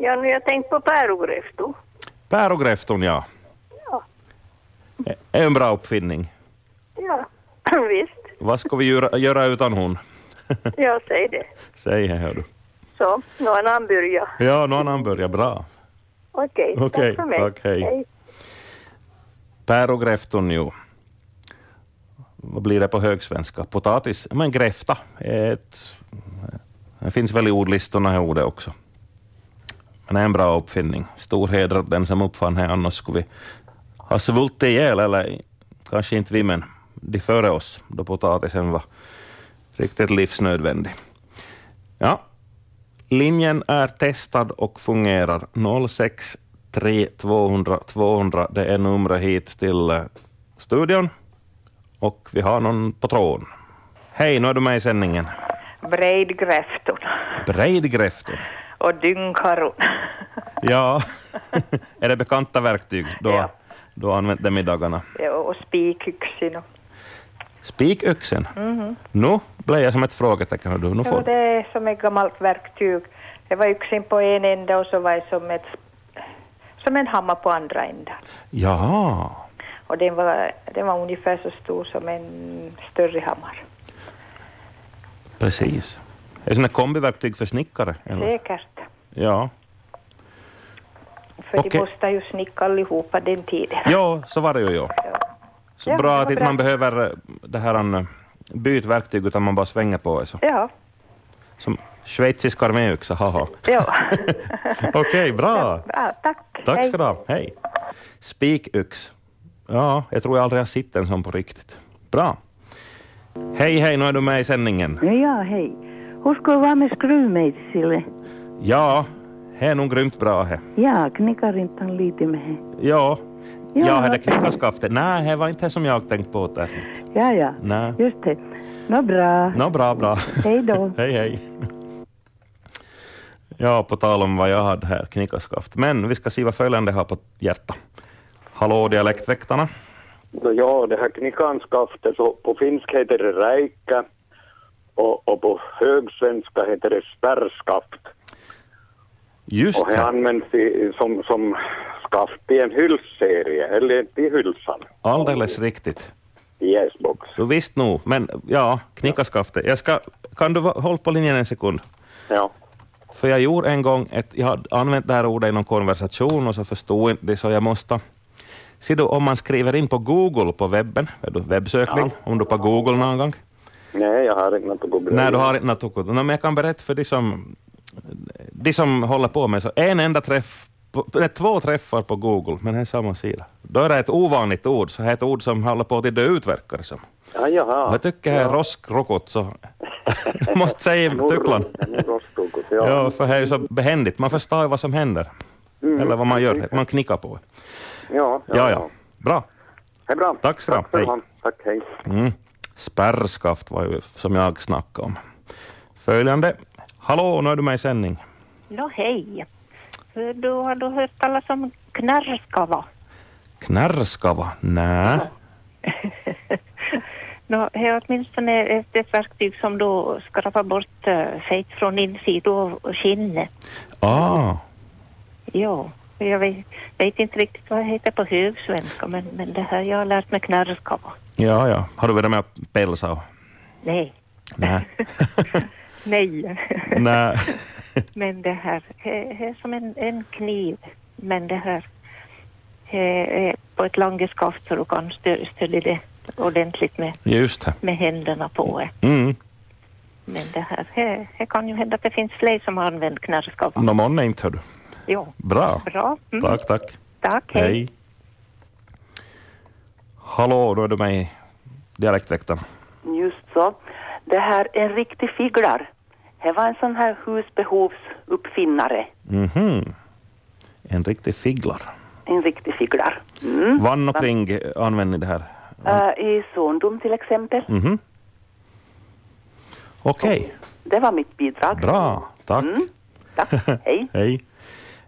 Ja, nu har jag tänkt på pärogräftor. Pärogräfton, ja. Ja. Är en bra uppfinning. Ja, visst. Vad ska vi göra, göra utan hon? Jag säger det. Säg här, hör du. Så, nu har han börjat. Ja, någon annan börjar. Bra. Okej, Okej, tack för mig. tack, hej. Pärogräfton, jo. Vad blir det på högsvenska? Potatis? Men gräfta ett... Det finns väl i ordlistorna här ordet också. Men det är en bra uppfinning. Stor heder den som uppfann det, annars skulle vi ha svultit ihjäl, eller kanske inte vi, men de före oss, då potatisen var riktigt livsnödvändig. Ja, linjen är testad och fungerar. 063 200 200, det är numret hit till eh, studion. Och vi har någon på tråden. Hej, nu är du med i sändningen. Breidgräfton Breidgräftor. Och dyngkarron. Ja, är det bekanta verktyg du har, Ja. använt dem i dagarna? Ja, och spikyxin. och- Spiköxen? Nu blev jag som ett frågetecken. Du. Nu Ja, får... det är som ett gammalt verktyg. Det var yxin på en ända och så var det som, ett, som en hammare på andra änden. Jaha, Och den var, den var ungefär så stor som en större hammare. precis. Är det sådana kombiverktyg för snickare? Eller? Säkert. Ja. För Okej. de måste ju snicka allihopa den tiden. ja, så var det ju. Ja. Så Ja, bra att bra. man behöver eh, det här an, byt verktyg utan man bara svänger på. Så. Ja. Som schweizisk arméyxa, haha. ja. Okej, bra. Bra, tack. Tack ska du ha. Hej. Spikyx. Ja, jag tror jag aldrig har sett en sån på riktigt. Bra. Hej, hej, nu är du med i sändningen. Ja, hej. Hur skulle det vara med skruvmejsel? Ja, det är nog grymt bra här. Ja, knickar inte han lite med det? Ja, Ja, ja, men- knickarskaftet? Nej, det var inte det som jag tänkt på. Där. Ja, ja. Nej. Just det. Nå bra. Nå, bra, bra. Hej då. hej, hej. Ja, på tal om vad jag hade här, knickarskaft. Men vi ska se vad följande har på hjärta. Hallå, dialektväktarna. No, ja, det här knickanskaftet, så på finska heter det räika och, och på högsvenska heter det spärrskaft. Just Och det används i, som, som skaft i en hylsserie, eller i hylsan. alldeles riktigt. I jäsbox. Du visste nog, men ja, knickarskaftet. Jag ska, kan du hålla på linjen en sekund? Ja. För jag gjorde en gång, ett, jag hade använt det här ordet i någon konversation och så förstod inte det, så jag måste... Ser du, om man skriver in på Google på webben, webbsökning, om du på Google någon gång, Nej, jag har inte gå bredvid. Nej, du har inte tukut. No, men jag kan berätta för de som, de som håller på med så. En enda träff, på, nej, två träffar på Google, men det är samma sida. Då är det ett ovanligt ord, så det är ett ord som håller på att dö ut, verkar det som. Ja, jaha. jag tycker det är roskrokot, så måste säga. Roskokot, Ja. ja. för det är ju så behändigt. Man förstår ju vad som händer. Eller vad man gör. Man knickar på. Ja, Ja, ja. Bra. Det är bra. Tack ska du ha. Hej. Tack, hej. Mm. Spärrskaft var ju som jag snackade om. Följande. Hallå, nu är du med i sändning. Nå, hej. Du har du hört talas om knarrskava? Knärskava? Nä. Nå, det är åtminstone ett, ett verktyg som då skrapar bort uh, fett från insidan av skinnet. Ah, Ja, jag vet, vet inte riktigt vad det heter på högsvenska, men, men det här jag har lärt mig knarrskava. Ja, ja. Har du varit med och pälsa? och- Nej. Nä. Nej. Nä. men det här det är som en, en kniv, men det här är på ett langeskaft så du kan stö, stödja det ordentligt med, Just det. med händerna på. Mm. Men det här, det, det kan ju hända att det finns fler som har använt knarrskava. Nå, månne inte, hör du. Ja, Bra. bra. Mm. Tack, tack. Tack, hej. Hej. Hallå, då är du med i Dialektväktarna. Just så. Det här är en riktig figlar. Det var en sån här husbehovsuppfinnare. Mhm. En riktig figlar. En riktig figlar. Mm. Vann och kring använder ni det här? Äh, I Sondom till exempel. Mhm. Okej, Det var mitt bidrag. bra. Tack. Mm. Tack. Hej. Hej.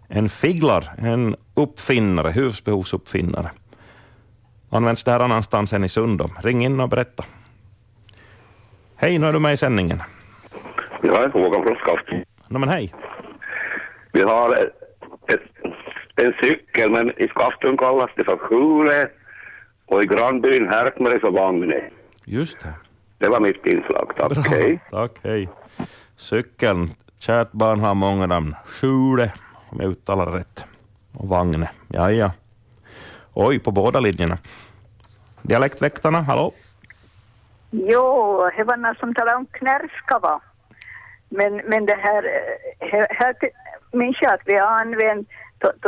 En figlar, en uppfinnare, husbehovsuppfinnare. Används det här annanstans än i Sundom? Ring in och berätta. Hej, nu är du med i sändningen. Är Håkan från Skaft. No, men hej. Vi har ett, ett, en cykel, men i Skaftun kallas det för skjule och i grannbyn Härkmare för Vagne. Just det. Det var mitt inslag, tack. Bra. Hej. Tack, hej. Cykeln, kärt barn har många namn. Skjule, om jag uttalar rätt. Och Vagne, ja, ja. Oj, på båda linjerna. Dialektväktarna, hallå? Jo, det var någon som talade om knärskava. Men, men det här, eh, här, ty- minns jag att vi har använt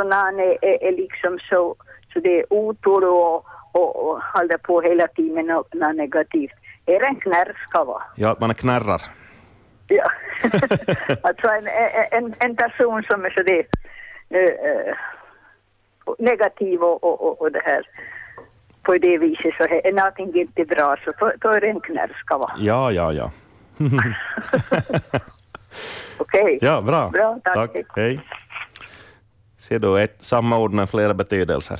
namn är, är, är liksom så, så det är otur och, och, och håller på hela tiden något något negativt. Är det en knärskava? Ja, man knärrar. Ja. alltså en, en, en person som är så det eh, negativ och, och, och, och det här på det viset så är någonting inte bra så då, är det en knärskava. Ja, ja, ja. Okej. Ja, bra. Bra, tack. tack. Hej. Ser du, ett samma ord med flera betydelser.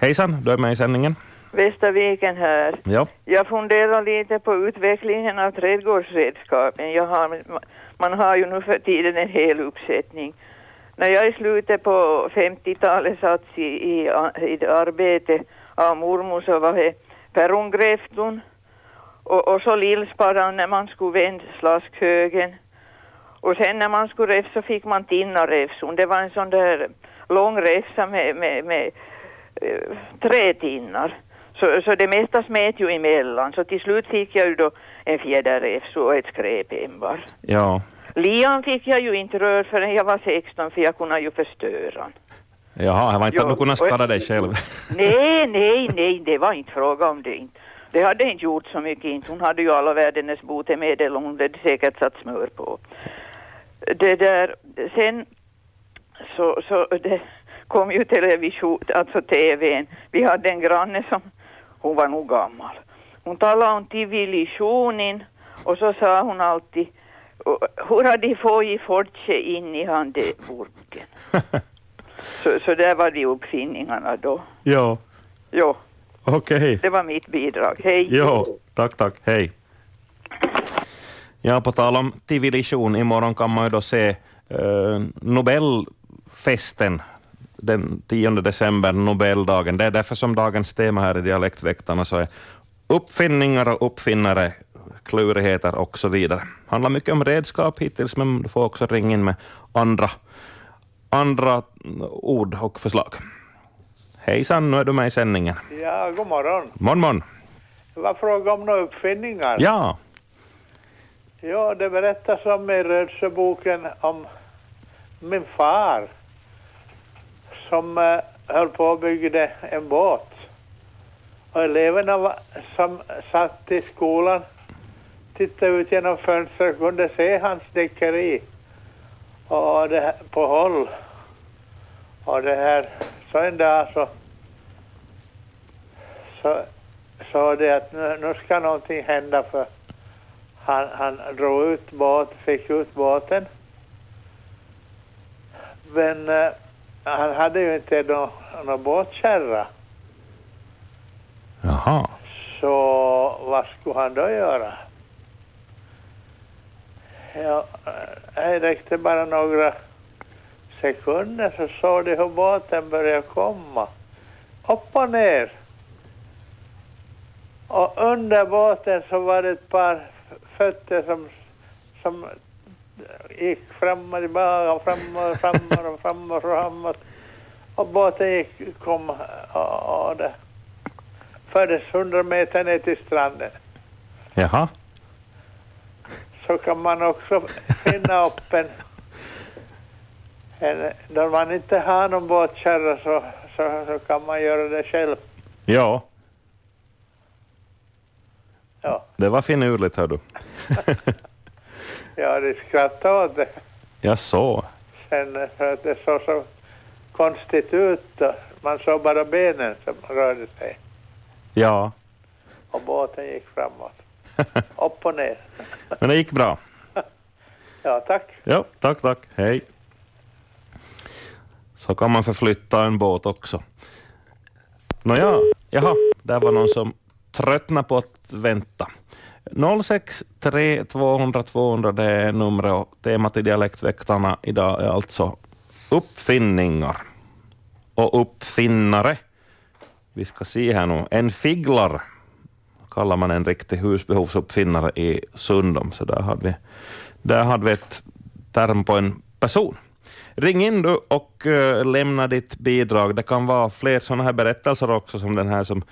Hejsan, du är med i sändningen. Västerviken här. Ja, Jag funderar lite på utvecklingen av trädgårdsredskapen. Jag har, man har ju nu för tiden en hel uppsättning. När jag i slutet på 50-talet satt i, i, i arbete av mormor så var det pärongräfton och, och så lillsparran när man skulle vända slaskhögen. Och sen när man skulle räfsa fick man tinnarefson. Det var en sån där lång räfsa med, med, med eh, tre tinnar. Så, så det mesta smet ju emellan. Så till slut fick jag ju då en fjäderräfs och ett skräp enbart. ja. Lian fick jag ju inte röra förrän jag var 16 för jag kunde ju förstöra. Jaha, det var inte att Jo, du kunde och- skada dig själv. Nej, nej, nej, det var inte fråga om det inte. Det hade inte gjort så mycket inte. Hon hade ju alla världens botemedel och hon hade säkert satt smör på. Det där, sen så, så det kom ju television, alltså TVn. Vi hade en granne som, hon var nog gammal. Hon talade om civilisationen och så sa hon alltid hur har de fått fortse in i handeburken? så, så där var de uppfinningarna då. ja, Jo, okej. det var mitt bidrag. Hej. Jo, tack, tack. Hej. Ja, på tal om civilisation, imorgon kan man ju då se eh, Nobelfesten den 10 december, Nobeldagen. Det är därför som dagens tema här i Dialektväktarna så är uppfinningar och uppfinnare, klurigheter och så vidare. handlar mycket om redskap hittills, men du får också ringa in med andra, andra ord och förslag. Hejsan, nu är du med i sändningen. Ja, god morgon. Morgon, morgon. Det var fråga om några uppfinningar. Ja, Ja, det berättas om i Rödsjöboken om min far som eh, höll på att bygga en båt. Och eleverna var, som satt i skolan tittade ut genom fönstret och kunde se hans snickeri och det här, på håll. Och det här, så en dag så så sa det att nu, nu ska någonting hända för han, han drog ut båt, fick ut båten. Men eh, han hade ju inte någon nå båtkärra. jaha. Så vad skulle han då göra? Ja, eh, det räckte bara några sekunder så såg de hur båten började komma. Upp och ner. Och under båten så var det ett par fötter som, som gick fram och tillbaka och fram och fram och fram och framåt. Och båten gick, kom och, och det fördes hundra meter ner till stranden. Jaha. Så kan man också finna upp en, en när man inte har någon båtkärra så, så, så kan man göra det själv. Ja, Ja, det var finurligt, hör du. ja de skrattade åt det Jag så. sen för att det såg så konstigt ut. Då. Man såg bara benen som rörde sig Ja, och båten gick framåt. Upp och ner. men det gick bra. Ja, tack. Ja, tack, tack. Hej. Så kan man förflytta en båt också. Nåja, jaha, där var någon som tröttnade på att vänta. 063 200 200 det är numret och temat i Dialektväktarna idag är alltså uppfinningar och uppfinnare. Vi ska se här nu. En figlar kallar man en riktig husbehovsuppfinnare i Sundom, så där hade vi, där hade vi ett term på en person. Ring in du och uh, lämna ditt bidrag. Det kan vara fler sådana här berättelser också, som den här som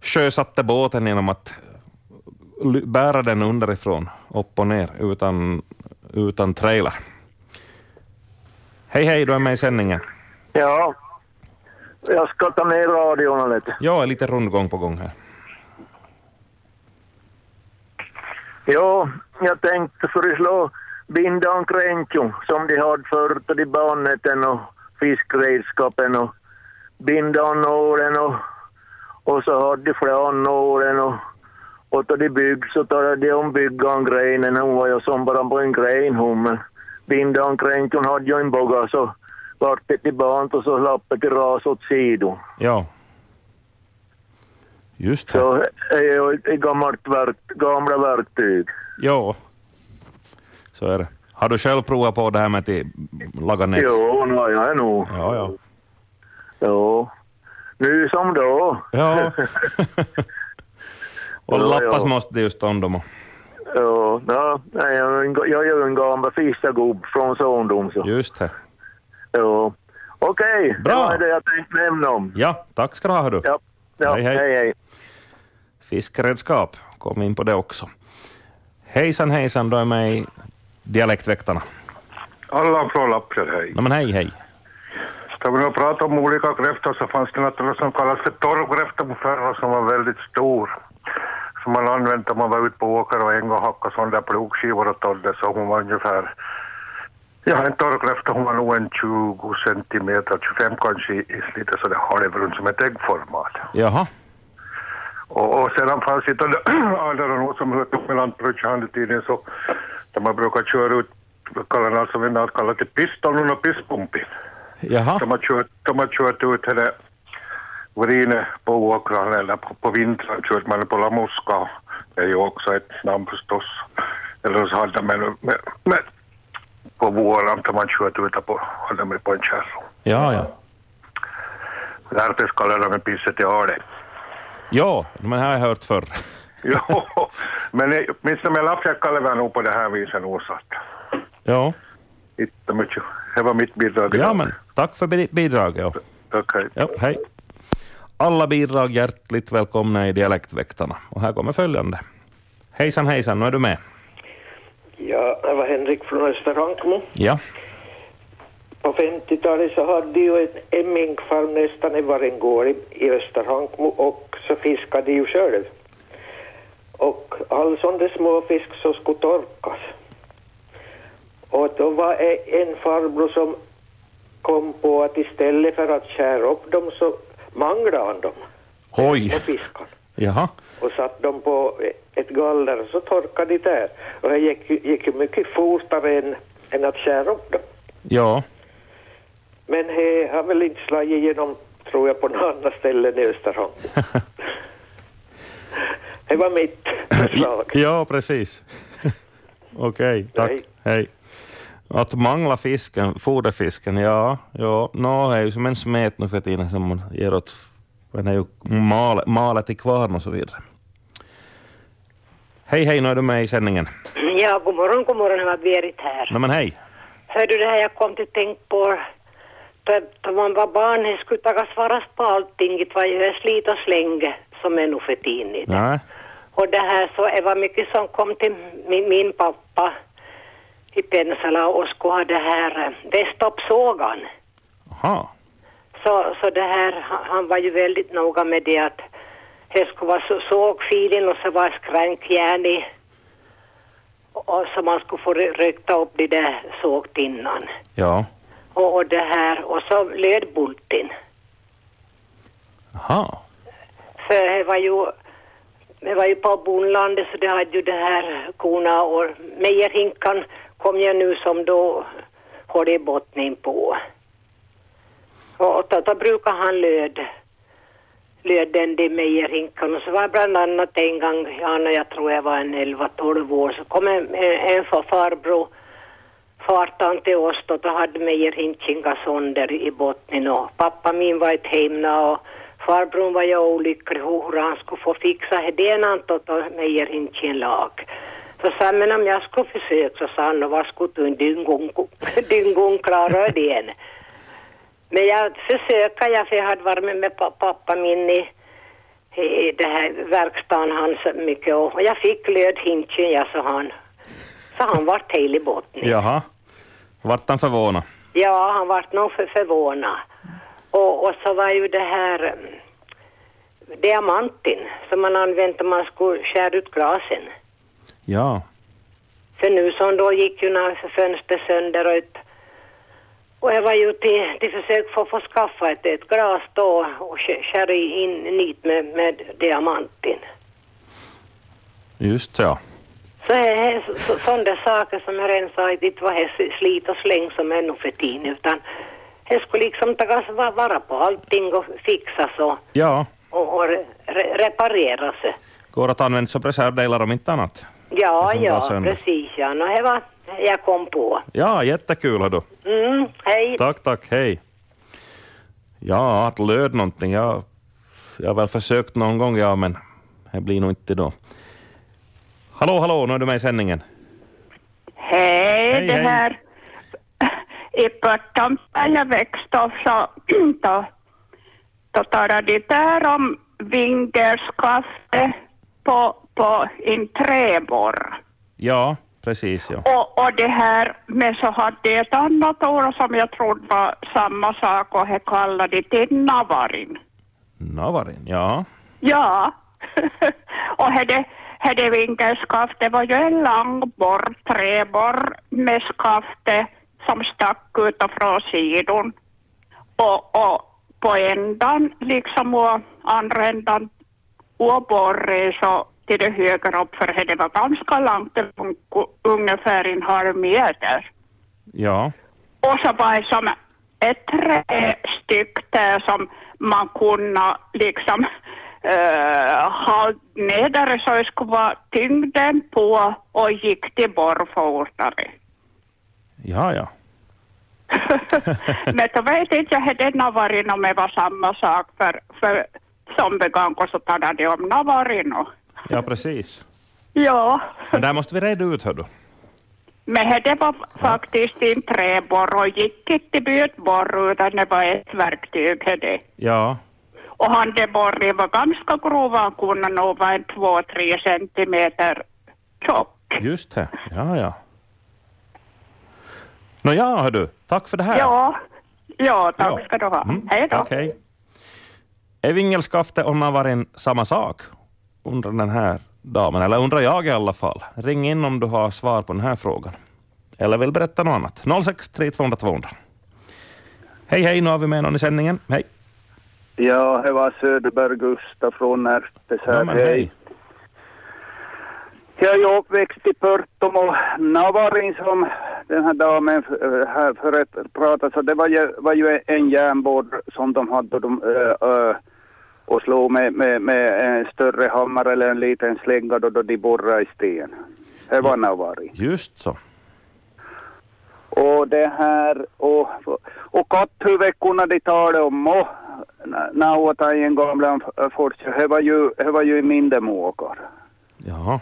sjösatte båten genom att bära den underifrån, upp och ner, utan, utan trailer. Hej, hej, du är med i sändningen. Ja, jag ska ta ner radion lite. Ja, lite rundgång på gång här. Ja, jag tänkte föreslå binda en kränkjung som de hade förr till de och fiskredskapen och binda en nålen och, och så hade de flan åren och och då de bygg så talade de om bygga om grenen. Hon var ju som bara på en gren hon men binda kränkt, hon hade ju en båga så vart det till barn och så slapp det till ras åt sidan. Ja. Just det. Så är ett gammalt verk, gamla verktyg. Ja, så är det. Har du själv provat på det här med att laga nät? Jo, nu har jag nog. Ja, ja. Jo. Nu som då. Ja. Och Ja, lappas ja. måste det just om dem. Ja, nej, jag är en- jag ju en gammal fiskargubb från Sondom så. Just det. Jo. Okej, det Bra. var det jag tänkte nämna om. Ja, tack ska du ha. Du. Ja, ja Hej, hej. hej, hej. Fiskredskap, kom in på det också. Hejsan hejsan, du är i Dialektväktarna. Allan från Lappjärd, hej. No, men hej hej. Ska vi nu prata om olika kräftor så fanns det något som kallas för torvkräfta på förra som var väldigt stor. Som man använde om man var ute på åker och en gång hackade sådana där plogskivor och tog det så hon var ungefär Ja, en torrkräfta hon var nog en 20 centimeter, 25 kanske i, lite sådär halvrund som ett äggformat. Jaha. Och, och sedan fanns det andra något som hörde upp med lantbrukshandetiden så där man brukar köra ut, kallar det alltså vi kallar det piston och pisspumpen. Jaha. De har kört, de har kört ut där urinen på åkrarna eller på, på vintern kört man på lamuska. Det är ju också ett namn förstås. Eller så hade man med, med, med på våren har man kört ut det på, man på en kärra. Ja, ja. Därför kallar de pisset i ale. Ja, men det har jag hört förr. Jo, men åtminstone med lappjärt kallar vi nog på det här viset nog så att Ja. inte mycket. Det var mitt bidrag. Ja, men tack för bi- bidraget. Ja. Tack, hej. Ja, hej. Alla bidrag hjärtligt välkomna i Dialektväktarna. Och här kommer följande. Hejsan hejsan, nu är du med. Ja, det var Henrik från Österhankmo. Ja. På 50-talet så hade de ju en, en minkfarm nästan i varje gård i, i Österhankmo och så fiskade de ju själv. Och all sån där småfisk som skulle torkas. Och då var det en farbror som kom på att istället för att skära upp dem så manglade han dem, Oj. små fiskarna. Jaha. och satt dem på ett galler och så torkade de där. Och det gick, gick mycket fortare än, än att skära upp dem. Ja. Men det har väl inte slagit igenom, tror jag, på några andra ställen i Österhamn. det var mitt förslag. Ja, precis. Okej, tack. Hej. Hej. Att mangla fisken, foderfisken, ja, ja, nå, det är ju som en smet nu för tiden som man ger åt, den är ju mal, malet i kvarn och så vidare. Hej, hej, nu är du med i sändningen. Ja, god morgon, god morgon, det var Berit här. Nej, men hej. Hör du det här jag kom till tänk på då, då man var barn, det skulle tagas varas på allting, det var ju slit och släng som är nu för tiden. Nej. Och det här så det var mycket som kom till min, min pappa i Pensala och skulle ha det här eh, västoppsågan. Aha. Så, så det här, han- var ju väldigt noga med det att det skulle vara så, sågfilen och så var skränkjärn i och, så man skulle få rö- rökta upp de där sågtinnan. Ja. Och, och det här, och så lödbulten. Aha. För det var ju, det var ju på bondlandet så det hade ju det här korna och mejerhinkan kom ju nu som då håller i bottnen på. Och tota, tota, då, då brukar han löd, löd den där mejerhinkan och så var bland annat en gång, ja när jag tror jag var en 11-12 år, så kom en, en farbror fartan till oss då, då hade mejerhinken gått sönder i botten och pappa min var ett hemna och farbrorn var ju olycklig hur han skulle få fixa det ena antot mejerhinken lag. Så sa men om jag skulle försöka så sa han, vad skulle du en dyngung, klara det? Men jag försöker jag, för jag hade varit med, med pa- pappa min i, i det här verkstaden hans mycket och jag fick löd hinken, jag sa han. Så han vart i botten. Jaha. Vart han förvånad? Ja, han vart nog för förvånad. Och, och så var ju det här mm, diamantin som man använde om man skulle skära ut glasen. Ja. För nu som då gick ju när fönstret sönder och ett och jag var ju till, till försök för att få skaffa ett, ett glas då och sk- skära in nit med, med diamantin. Just ja. Så är det så- så- sådana saker som jag redan sa, inte var det slit och släng som ännu för tiden utan det skulle liksom va- vara på allting och fixas och, Ja, och, och re, re- repareras. går att använda som reservdelar om inte annat. Ja, Det ja, precis ja. No, det var jag kom på. Ja, jättekul hördu. Mm, hej. Tack, tack, hej. Ja, att löd någonting. Jag, jag har väl försökt någon gång, ja, men det blir nog inte då. Hallå, hallå, nu är du med i sändningen. Hej, Hej, det hej. här i Pörtan där jag växte upp så då, då talade de där om vingerskaffe på, på en träborr. Ja, precis, ja. Och, och det här med så hade de ett annat ord som jag trodde var samma sak och det kallade de till navarin. Navarin, ja. Ja, och hade, hade vinkelskafte var ju en lång borr, träborr med skafte som stack ut från sidan. Och, och på ändan, liksom och andra ändan, och borren så till det höger upp, för det var ganska långt, det ungefär en halv meter. Ja, Och så var det som ett trästyck där som man kunde liksom uh, ha nedare så det skulle vara tyngden på och gick till borr fortare. ja, ja. Men då vet inte jag, hade Navarino med var samma sak för, för som begann så talade de om Navarino. Ja, precis. Ja, Men där måste vi reda ut, hördu. men det var faktiskt en träborr och gick inte bytborr utan det var ett verktyg. Det. Ja, Och han det borren var ganska grov, han kunde nog vara en två, tre centimeter tjock. just det. Ja, ja. Nå ja, hördu. Tack för det här. Ja, ja tack Ja. ska du ha. Mm, Hej då. Tack, hej. Är vingelskafte och navarin samma sak? Undrar den här damen, eller undrar jag i alla fall. Ring in om du har svar på den här frågan. Eller vill berätta något annat. 063 200 200. Hej, hej, nu har vi med någon i sändningen. Hej. Ja, det var Söderberg Gustaf från Närtes här. Ja, men hej. Jag är uppväxt i Pörtom och Navarin som den här damen eh, här förut pratade så det var ju, var ju en järnborr som de hade de, äh, och slog med, med, med en större hammare eller en liten slägga då, då de borrade i sten. Det var Navarin. Just så. Och det här och, och katthuvud kunde de tala om och när åt han en gamla forskare, det var ju, det var ju i mindre måkar. Ja.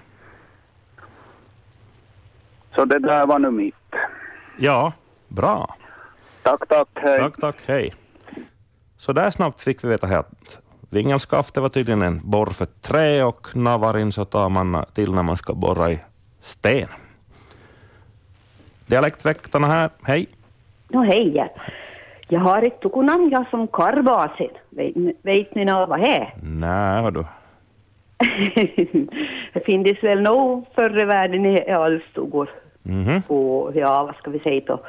Så det där var nu mitt. Ja, bra. Tack, tack, hej. Tack, tack, hej. Så där snabbt fick vi veta här att vingelskafte var tydligen en borr för trä och navarin så tar man till när man ska borra i sten. Dialektväktarna här, hej. No hej. Jag har ett tukunamn jag som karbasen. Vet, ni- vet ni nå vad det är? Nej, hör du. det finns väl nog förr i världen i allstugor. Mhm. Och ja, vad ska vi säga då?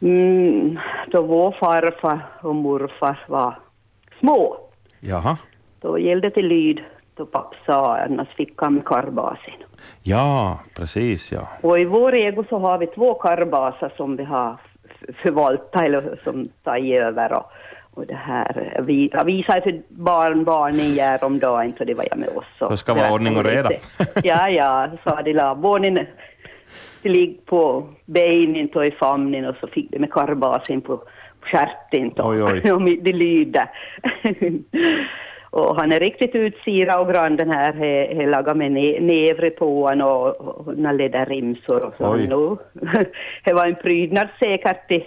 Mm, då vår farfar och morfar var små. Jaha. Då gällde det lyd då pappa sa annars fick han karbasen. Ja, precis ja. Och i vår ego så har vi två karbaser som vi har förvaltat eller som tagit över och, Och det här, vi, jag visade för barnbarnen häromdagen, så det var jag med oss. Så ska vara ordning och reda. Ja, ja, sa de la barnen, de ligger på benen och i famnen och så fick de med karbasen på stjärten Oj, oj. och de lyder. och han är riktigt utsira och grann den här, he, he lagat med ne, nävre på honom och, och några läderrimsor och så. Det var en prydnad säkert i,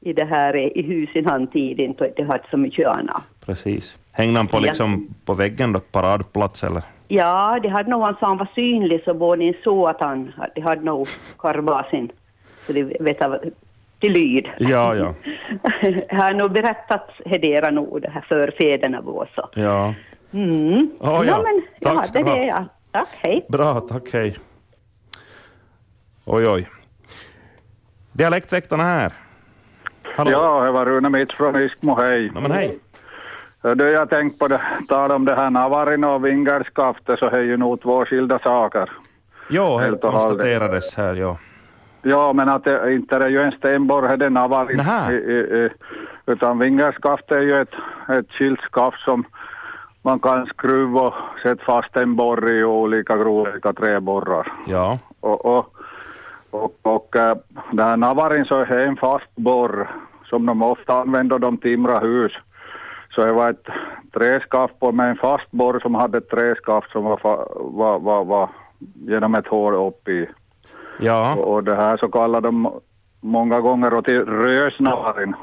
i det här i husen han tiden och inte hade så mycket annat. Precis. Hängde han på, Ja. liksom, på väggen då, paradplats eller? Ja, det hade nog han sa han var synlig så båda såg att han de hade nog karbasen. Så de vet till lyd. Ja, ja. Jag har nog berättat hedera nog det här för fäderna vår så. ja. Mm. Oh, ja. men jag Tack ska ha. det ja. Tack, hej. Bra, tack, hej. Oj, oj. Dialektväktarna här. Hallå. Ja, det var Rune Mitz från Iskmo, hej. Ja, men hej. Du, jag tänkte på det, tal om det här Navarin och Vingerskaftet så är ju nog två skilda saker. Jo, det Helt hållet. konstaterades här, ja. Ja, men att det inte är ju en stenborr, det är Navarin. Nähä. I, i, i, utan Vingerskaft är ju ett, ett skilt skaft som man kan skruva och sätta fast en borr i olika olika träborrar. Ja. Och, och, och, och äh, den här Navarin så är en fast borr som de ofta använder de timra hus. Så det var ett träskaft på med en fast borr som hade ett träskaft som var, var, var, var genom ett hål upp i. Ja. Och, och det här så kallar de många gånger då till rösnavarin.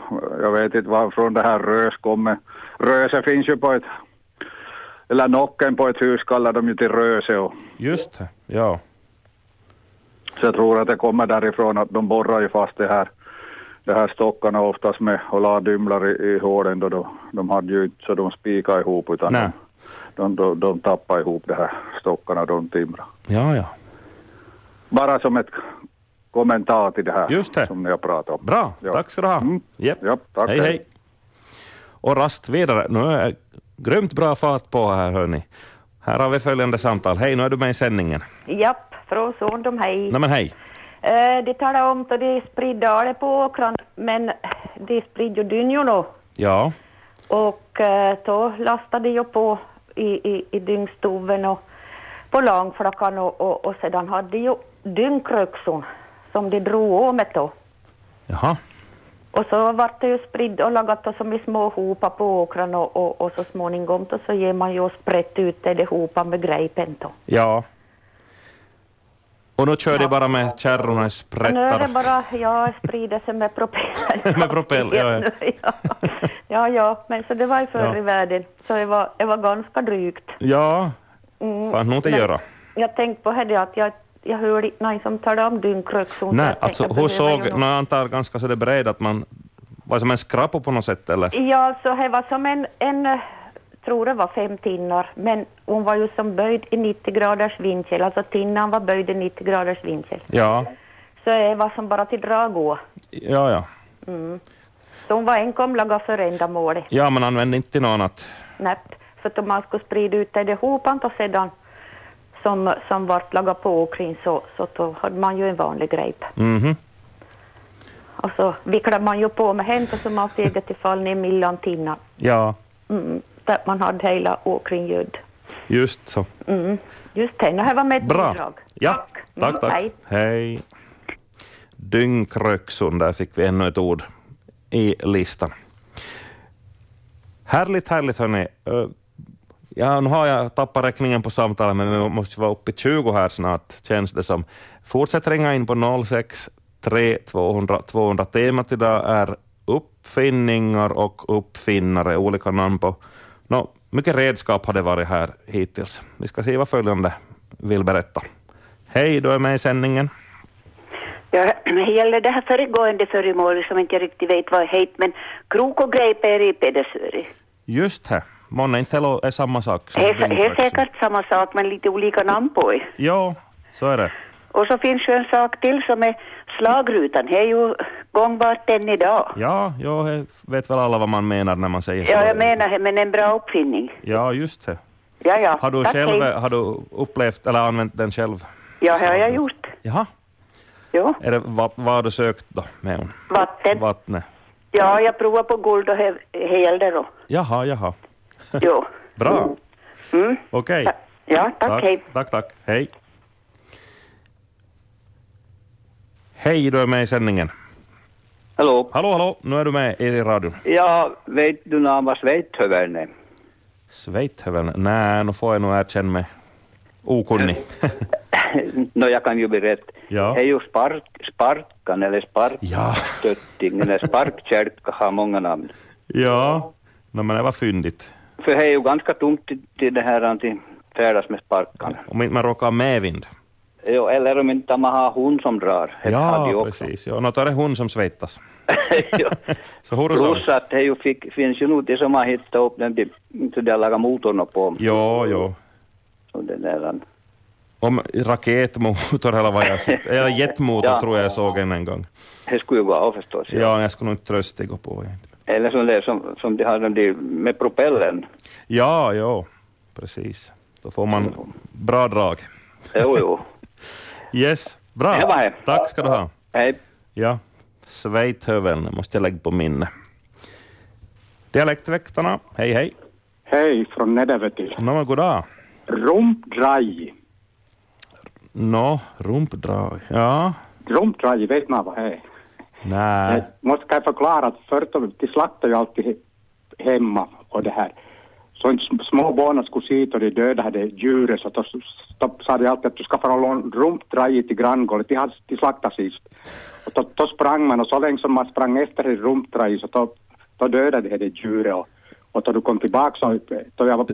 Jag vet inte varifrån det här rös kommer. Röse finns ju på ett, eller nocken på ett hus kallar de ju till röse och Just det, ja. så jag tror att det kommer därifrån att de borrar ju fast det här, det här stockarna oftast med och la dymlar i, i hålen då, då de hade ju inte så de spikade ihop utan Nej. de, de, de tappade ihop de här stockarna och de timrade. Ja, ja. Bara som ett kommentar till det här Just det. som ni har pratat om. Bra, Ja. tack ska du ha. Japp. Ja, tack, hej, hej. hej. Och rast vidare. Nu är grymt bra fart på här, hörni. Här har vi följande samtal. Hej, nu är du med i sändningen. Japp, från Sondom, hej. Nej men hej. Eh, de talar om att de sprider ale på åkran, men de sprider ju dynjorna Ja, och eh, då lastar de ju på i, i, i dyngstoven och på långflackan och, och, och sedan hade de ju dyngkrökson som de drog med då. jaha. Och så vart det ju spridd och lagat då som i små hopar på åkran och, och, och så småningom då så ger man ju och sprätt ut det, hopar med grejpen då. Ja. Och nu kör de bara med kärrorna i Nu är det sprättar. bara, ja, sprider sig med propeller. med propell, ja, ja. ja. ja, ja, men så det var ju förr Ja. i världen. Så det var, det var ganska drygt. Ja, Mm, fan nog inte göra. Jag tänkte på det att jag, jag hörde någon som talade om dyngkrökson. så Nej, alltså behöver såg, jag antar ganska så det bred att man var som en skrappo på något sätt eller? Ja, alltså det var som en, en eh, tror det var fem tinnar, men hon var ju som böjd i 90 graders vinkel, alltså tinnan var böjd i 90 graders vinkel. Ja, Så det var som bara till drag å. ja, ja. Mm. Så hon var enkom lagad för ändamålet. Ja, man använde inte något annat. Näpp. För att man skulle sprida ut det i hopan och sedan som, som vart lagad på åkring så, så då hade man ju en vanlig grejp. Mhm. Och så vicklade man ju på med händer så man det till fall ner millan tinnar. Ja, Mm. Där man hade hela åkring ljud. just så. Mm. Just det, nu jag varit med Bra. bidrag. Ja, tack, Mm, tack. hej. Hej. Dyngkrökson, där fick vi ännu ett ord i listan. Härligt, härligt hörni. Ja, nu har jag tappat räkningen på samtalet, men vi måste vara uppe i 20 här snart, känns det som. Fortsätt ringa in på 06 3 200 200. Temat idag är uppfinningar och uppfinnare, olika namn på... Nå, mycket redskap har det varit här hittills. Vi ska se vad följande vill berätta. Hej, du är med i sändningen. Ja, det gäller det här föregående föremålet som inte jag riktigt vet vad det heter, men krok och grejp är i pedesöri. Just det, månne är samma sak som Det är, det säkert samma sak, men lite olika namn på det. Jo, så är det. Och så finns ju en sak till som är slagrutan. Det är ju gångbart än idag. Ja, jag vet väl alla vad man menar när man säger så. Ja, jag menar det, men en bra uppfinning. Ja, just det. Ja, ja. Har du Tack, själv hej. har du upplevt eller använt den själv? Ja, det har jag gjort. Jaha. Ja. Är det, vad, vad har du sökt då med hon? Vatten. Vattnet? Ja, jag provar på guld och he- helde då. Jaha, jaha. Jo. Bra. Mm. Okej. Ja, tack, hej. Tack, tack. Hej. Hej, du är med i sändningen. Hallå? Hallå, hallå. Nu är du med i radion. Ja, vet du vad Schweithövern är? Schweithövern? Nej, nu får jag nog erkänna mig okunnig. Nå, jag kan ju berätta. Ja. Det är ju spark, sparkan eller Ja. sparkstöttingen eller sparkkärka har många namn. ja, no, men det var fyndigt. För det är ju ganska tomt till, det här att färdas med sparkan. Om inte man råkar medvind. Jo, eller om inte man har hund som drar. Ja, precis. Ja, nå, då är det hon som svettas. Så? Plus att det ju fick, finns ju nog de som har hittat upp den till, till de lagar motorn på. Jo, jo. Och det där, Om raketmotor eller vad jag sett. Eller jetmotor Ja. tror jag jag såg en en gång. det skulle ju gå förstås. Ja, jag skulle nog inte trösta gå på. Eller som det som, som de har de, med propellen. Ja, jo, precis. Då får man bra drag. Jo, jo. Yes, bra. Det. Tack ska du ha. Hej. Ja, Sveithöveln måste jag lägga på minne. Dialektväktarna, hej hej. Hej från Nedervetil. Nå, men god dag. Rumpdraj. Nå, rumpdrag. Ja, Rumpdraj, vet man vad det är? Nej. Jag måste jag förklara att förut de slaktar ju alltid hemma och det här. Så små barn skulle se och de dödade djuret så då, då sa de alltid att du ska få låna rumpdraje till granngolvet. De, hade- de slaktade sist. Och då, då sprang man och så länge som man sprang efter i rumpdraj så då, då dödade de det djuret. Och, och då du kom tillbaka så då jag var,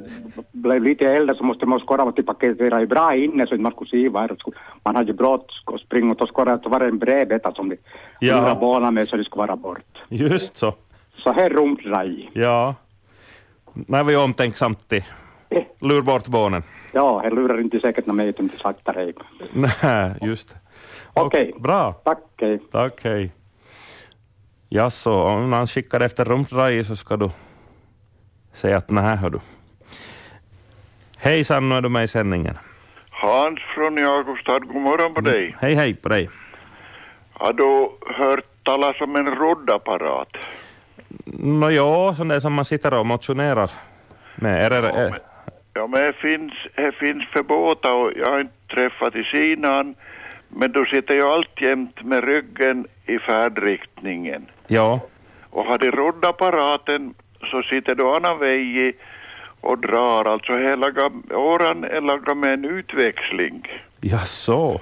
blev lite äldre så måste man skåra och paketera i bra inne så att man skulle se vad det. Man hade ju brått och springa och då skåra att det var en brevbeta som de Ja. lurade barnen med så de skulle vara bort. Just så. Så här rumpdraj. Ja. Nej, vi är omtänksamt till. Lur bort barnen. Ja, här lurar inte säkert någon med till slaktare. Nej, just det. Okej. Bra. Tack, hej. Tack, hej. Jaså, om någon skickar efter rumpdraj så ska du säga att nej, hör du. Hejsan, nu är du med i sändningen. Hans från Jakobstad, god morgon på dig. Hej, hej på dig. Har du hört talas om en roddapparat? Nå ja, sån där som man sitter och motionerar med. Är det, är, Ja, men det finns, det finns för båtar och jag har inte träffat i sidan, men du sitter ju alltjämt med ryggen i färdriktningen. ja, Och har du roddapparaten så sitter du annan väg och drar, alltså hela åran är lagad med en utväxling. ja så.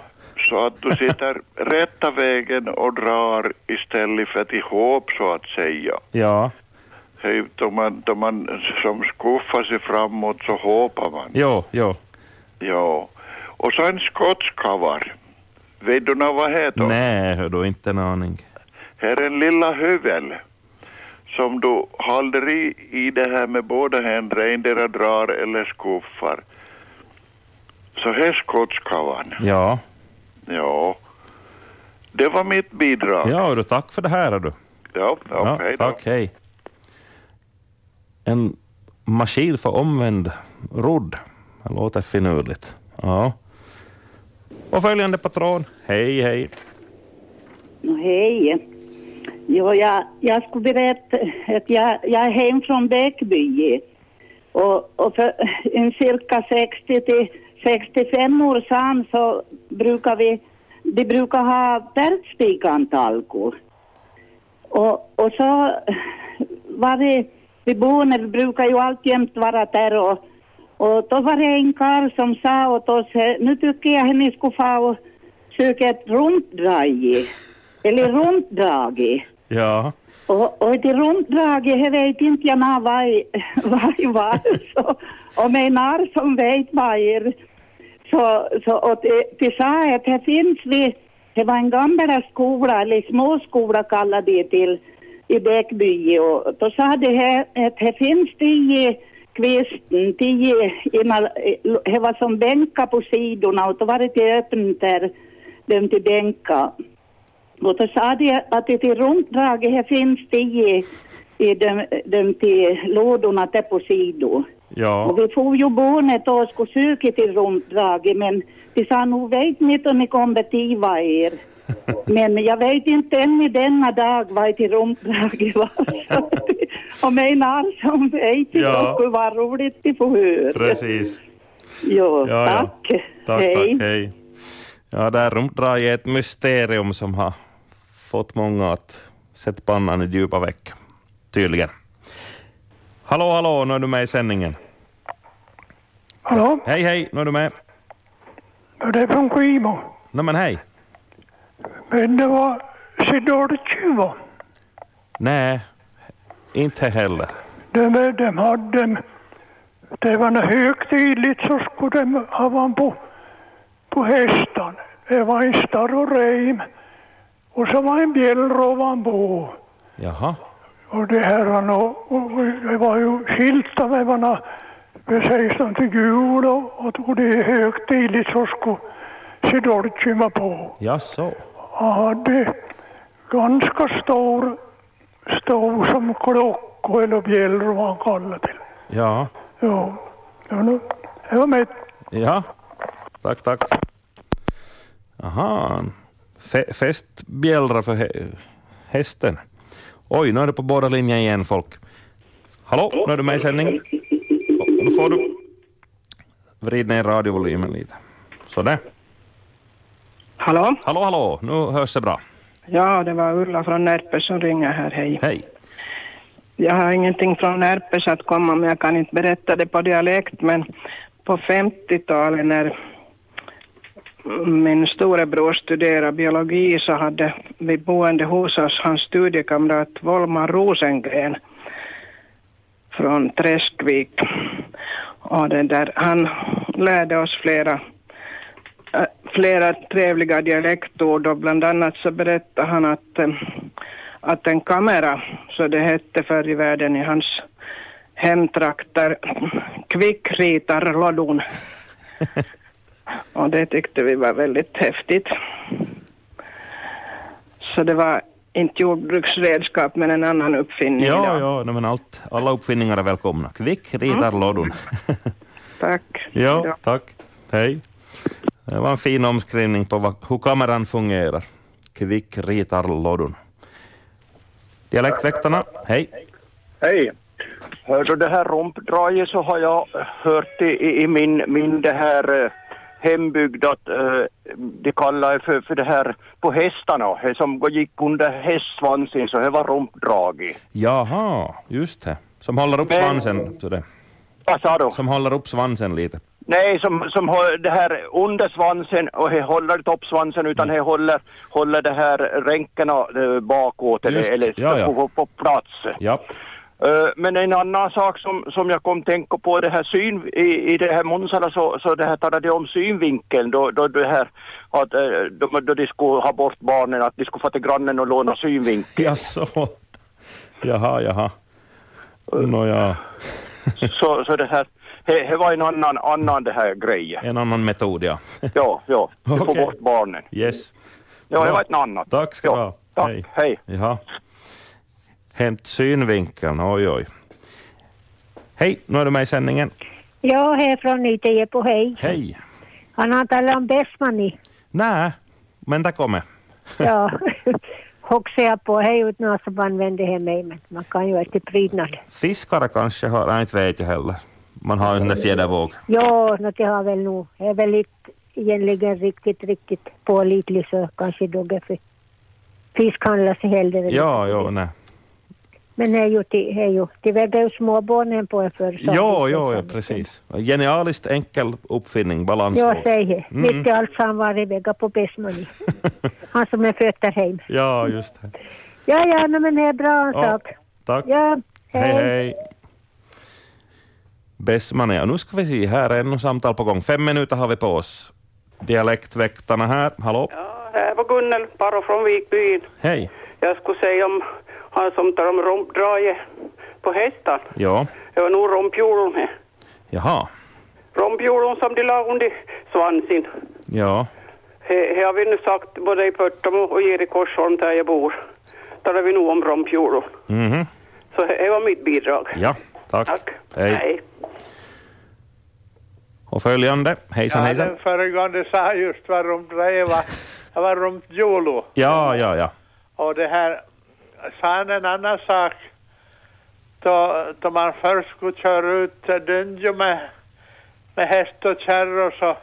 Så att du sitter rätta vägen och drar istället för att ihop så att säga. Ja, Hej, då man, då man som skuffar sig framåt så hoppar man. jo, jo. Ja. Och så en skottskavar. Vet du vad heter? Nej, hör du, inte en aning. Här är en lilla hövel som du håller i, i det här med båda händerna, endera drar eller skuffar. Så här är skottskavan. Ja, Ja. Det var mitt bidrag. ja du, tack för det här. Du. Ja, Ja, okej då. tack, hej. En maskin för omvänd rodd. Det låter finurligt. Ja. Och följande patron. Hej, hej. Hej. Jo, jag, jag skulle berätta att jag, jag är hem från Bäckby. Och, och för en cirka 60 till 65 år sedan så brukar vi, de brukar ha pärtspikantalkor. Och, och så var det, vi boende vi brukar ju alltjämt vara där och, och då var det en karl som sa åt oss, nu tycker jag att ni skulle få och söka ett runddrag, eller runddrag. Ja. Och, och det runddraget, jag vet inte jag när vad det var. Så, och med när som vet vad är så, så och det, det sa att det finns vi, det var en gamla skola, eller småskola kallade det till i Bäckby och då sa det här att det finns tio kvisten, tio, det var som bänkar på sidorna och då var det öppet där, dem till bänkar. Då sa de att det till runddraget här finns tio i de, de till lådorna där på sidor. Ja. Och vi får ju barnet och skulle söka till runddraget men de sa nog vet ni inte om ni kommer till vad er. Men jag vet inte än i denna dag vad ett rumdrag var. Och menar som vet Ja. och vad roligt att få höra. Precis. Jo, Ja, ja. tack. Tack, Hej. tack, hej. Ja, det här rumdraget är ett mysterium som har fått många att sätta pannan i djupa veck, tydligen. Hallå, hallå, nu är du med i sändningen. Hallå? Hej, hej, nu är du med. Det är från Skimo. Nej, men hej. Men det var Sidortjuva. Nej, inte heller. De, de hade... Det var något högtidligt så skulle de ha på, på hästan. Det var en starr reim och så var en bjällra ovanpå. Jaha. Och det här var nå, och det var ju skyltar med vad nå, det sägs till jul och, och det är högtidligt så skulle Sidortjuva på. Jaså? Han hade ganska stor, stor som klocka eller bjällra vad han kallade det. Ja. Ja, jag var med. Ja, tack, tack. Aha, Fe festbjällra för hä- hästen. Oj, nu är det på båda linjer igen folk. Hallå, nu är du med i sändning. Nu får du vrida ner radiovolymen lite. Sådär. Hallå? Hallå, hallå, nu hörs det bra. Ja, det var Ulla från Närpes som ringer här. Hej. Hej. Jag har ingenting från Närpes att komma med. Jag kan inte berätta det på dialekt, men på 50-talet när min storebror studerade biologi så hade vi boende hos oss hans studiekamrat Volmar Rosengren från Träskvik. Och den där, han lärde oss flera äh, flera trevliga dialektord och bland annat så berättade han att, äh, att en kamera, så det hette förr i världen i hans hemtrakter, kvickritar lodon. och det tyckte vi var väldigt häftigt. Så det var inte jordbruksredskap men en annan uppfinning Ja, idag. ja, nej, men allt, alla uppfinningar är välkomna. Kvick ritar lådon. Tack. Ja, tack. Hej. Det var en fin omskrivning på vad, hur kameran fungerar. Kvick ritar lådon. Dialektväktarna, hej. Hej. Hör du det här rompdraget så har jag hört i, i min, min det här eh, hembygd att eh, de kallar för, för det här på hästarna, det som gick under hästsvansen så det var rompdraget. Jaha, just det. Som håller upp Men- svansen. Så det. Vad sa du? Som håller upp svansen lite. Nej, som, som det här under svansen och det håller inte upp svansen utan det håller, håller det här ränkerna eh, bakåt eller, Just, eller ja, ja. På, på plats. Ja. Eh, Men en annan sak som, som jag kom tänka på det här syn, i, i det här Munsala så, så det här talade de om synvinkeln då, då det här att eh, då, då de skulle ha bort barnen att de skulle få till grannen och låna synvinkel. Jaså? Jaha, jaha. Nåja, Så, så det här, det var en annan, annan det här grejen. en annan metod ja. Ja, ja, du får bort barnen. Yes. Ja, det var ett annat. Tack ska du ha. tack. Hej. Hej. Jaha. Hämt synvinkeln, oj oj. Hej, nu är du med i sändningen. Ja, här från Nytejeppo, hej. Hej. Han har talat om Besmani. Nej, men det kommer. Ja, hoxar jag på. Hej ut någon som använder det mig, men man kan ju till prydnad. Fiskare kanske har, nej inte vet jag heller. Man har en sån där fjädervåg. Ja, det har väl nog. Jag är väl inte egentligen riktigt, riktigt pålitlig så kanske då är för fisk handlar sig hellre. Ja, ja, nej. Men det är ju till, är ju, det väger ju småbarnen på en för. Jo, jo, ja, precis. Genialiskt enkel uppfinning, balansvåg. Jag säger, Mm. mitt i allt så har han varit väga på Besmani. han som är fötter hem. Ja, just det. Ja, ja, no, men det är bra en Ja, sak. Tack. Ja, Hej, hej. Bessman, ja, nu ska vi se, här är ännu samtal på gång. Fem minuter har vi på oss. Dialektväktarna här, hallå? Här var Gunnel Paro från Vikbyn. Hej. Jag skulle säga om han som tar om rompdraget på hästar. Ja, Det var nog rompjolon här. jaha, Rompjolon som de la under svansen. ja, Det det har vi nu sagt både i Pörtamo och i Korsholm där jag bor. Talar vi nog om rompjolon. mhm, Så det var mitt bidrag. ja, tack. Hej. Hej. Och följande, hejsan Ja, hejsan. den föregående sa just vad rompdraget var. Jag var runt Jolo. Ja, ja, ja. Och det här, sa en annan sak. Då, då man först skulle köra ut Dynjo med, med häst och kärror så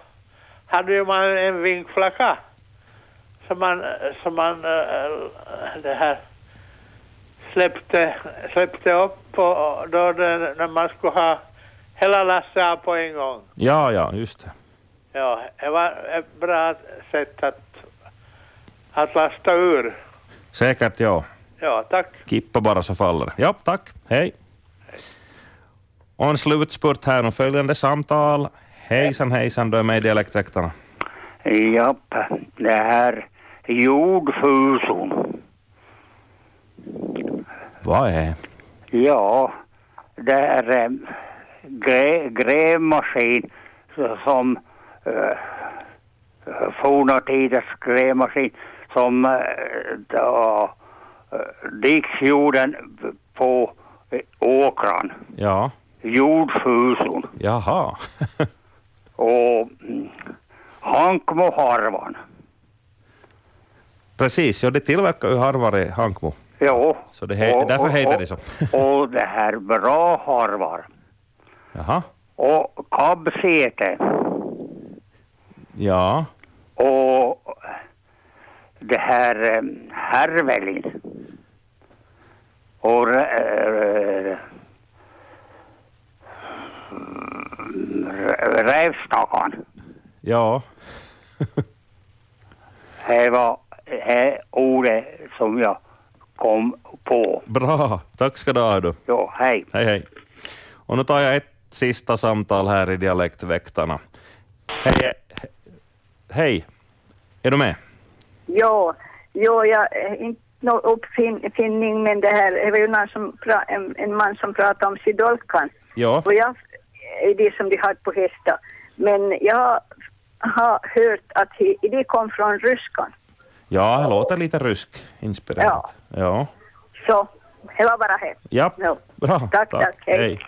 hade ju man en vinkflacka. Som man, som man äh, det här släppte, släppte upp och då det, när man skulle ha hela lasset av på en gång. Ja, ja, just det. Ja, det var ett bra sätt att, att lasta ur. Säkert ja. Ja, tack. Kippa bara så faller. Ja, tack. Hej. Och en slutspurt här om följande samtal. Hejsan hejsan, du är med i Dialektväktarna. Japp, det här jordfusion. Vad är Ja, det är eh, grä, grävmaskin som eh, forna tiders grävmaskin som eh, då, eh, diks jorden på eh, åkran. Ja. Jordfusion. Jaha. Och mm, Hankmo-harvan. Precis, ja det tillverkar ju harvar i Hankmo. Jo. Så det he- Och- därför heter och- det så. och det här bra harvar. Jaha. Och kabbsäte. Ja. Och det här eh, härvelin. Och äh, rävstakan. Ja. Det var det ordet som jag kom på. Bra, tack ska du ha. Du. Jo, hej. Hej, hej. Och nu tar jag ett sista samtal här i Dialektväktarna. Hej, he- hej. Är du med? Jo, jo jag inte någon uppfinning men det här det var ju någon som pra, en, en man som pratade om sidolkan. Ja. Och jag är det som de hade på hästar. Men jag har hört att he- det kom från Ryskan. Ja, det låter lite rysk-inspirerat. Ja. Så det var bara det. Ja, Jo. bra. Tack, tack. Hej.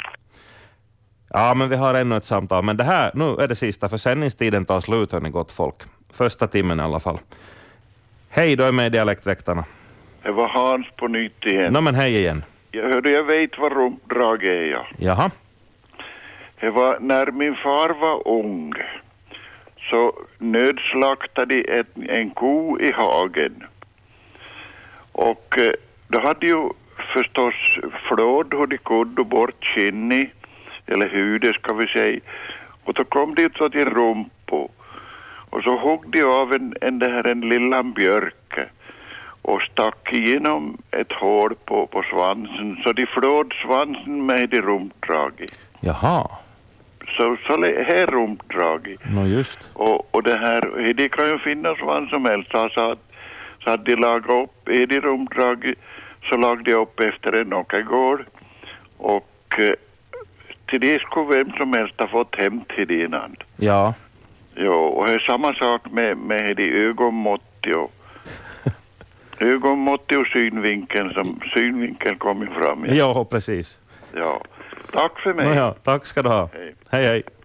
Ja, men vi har ännu ett samtal. Men det här, nu är det sista, för sändningstiden tar slut, hörni gott folk. Första timmen i alla fall. Hej, du är med i Dialektväktarna. Det var Hans på nytt igen. Nå, men hej igen. Jag hörde, jag vet vad rumpdrag är jag. Jaha. Det var när min far var ung så nödslaktade de en, en ko i hagen. Och eh, då hade ju förstås flåd hur de kunde bort skinnet, eller huvudet ska vi säga. Och då kom de ut till rumpo. Och så högg de av en, en, det här, en lilla björk och stack igenom ett hål på, på svansen så de flåd svansen med i rumdraget. Jaha. Så, så här rumdraget. Nå just. Och, och det här, det kan ju finnas vad som helst. Så att, så att de lagar upp, är det rumdraget så lag de upp efter en åkergård och eh, till det skulle vem som helst ha fått hem till det innan. Ja. Jo, och det är samma sak med, med de ögonmått och ögonmått och synvinkeln som synvinkeln kommer fram. Ja, precis. Ja. Tack för mig. Nå ja, tack ska du ha. Hej, hej.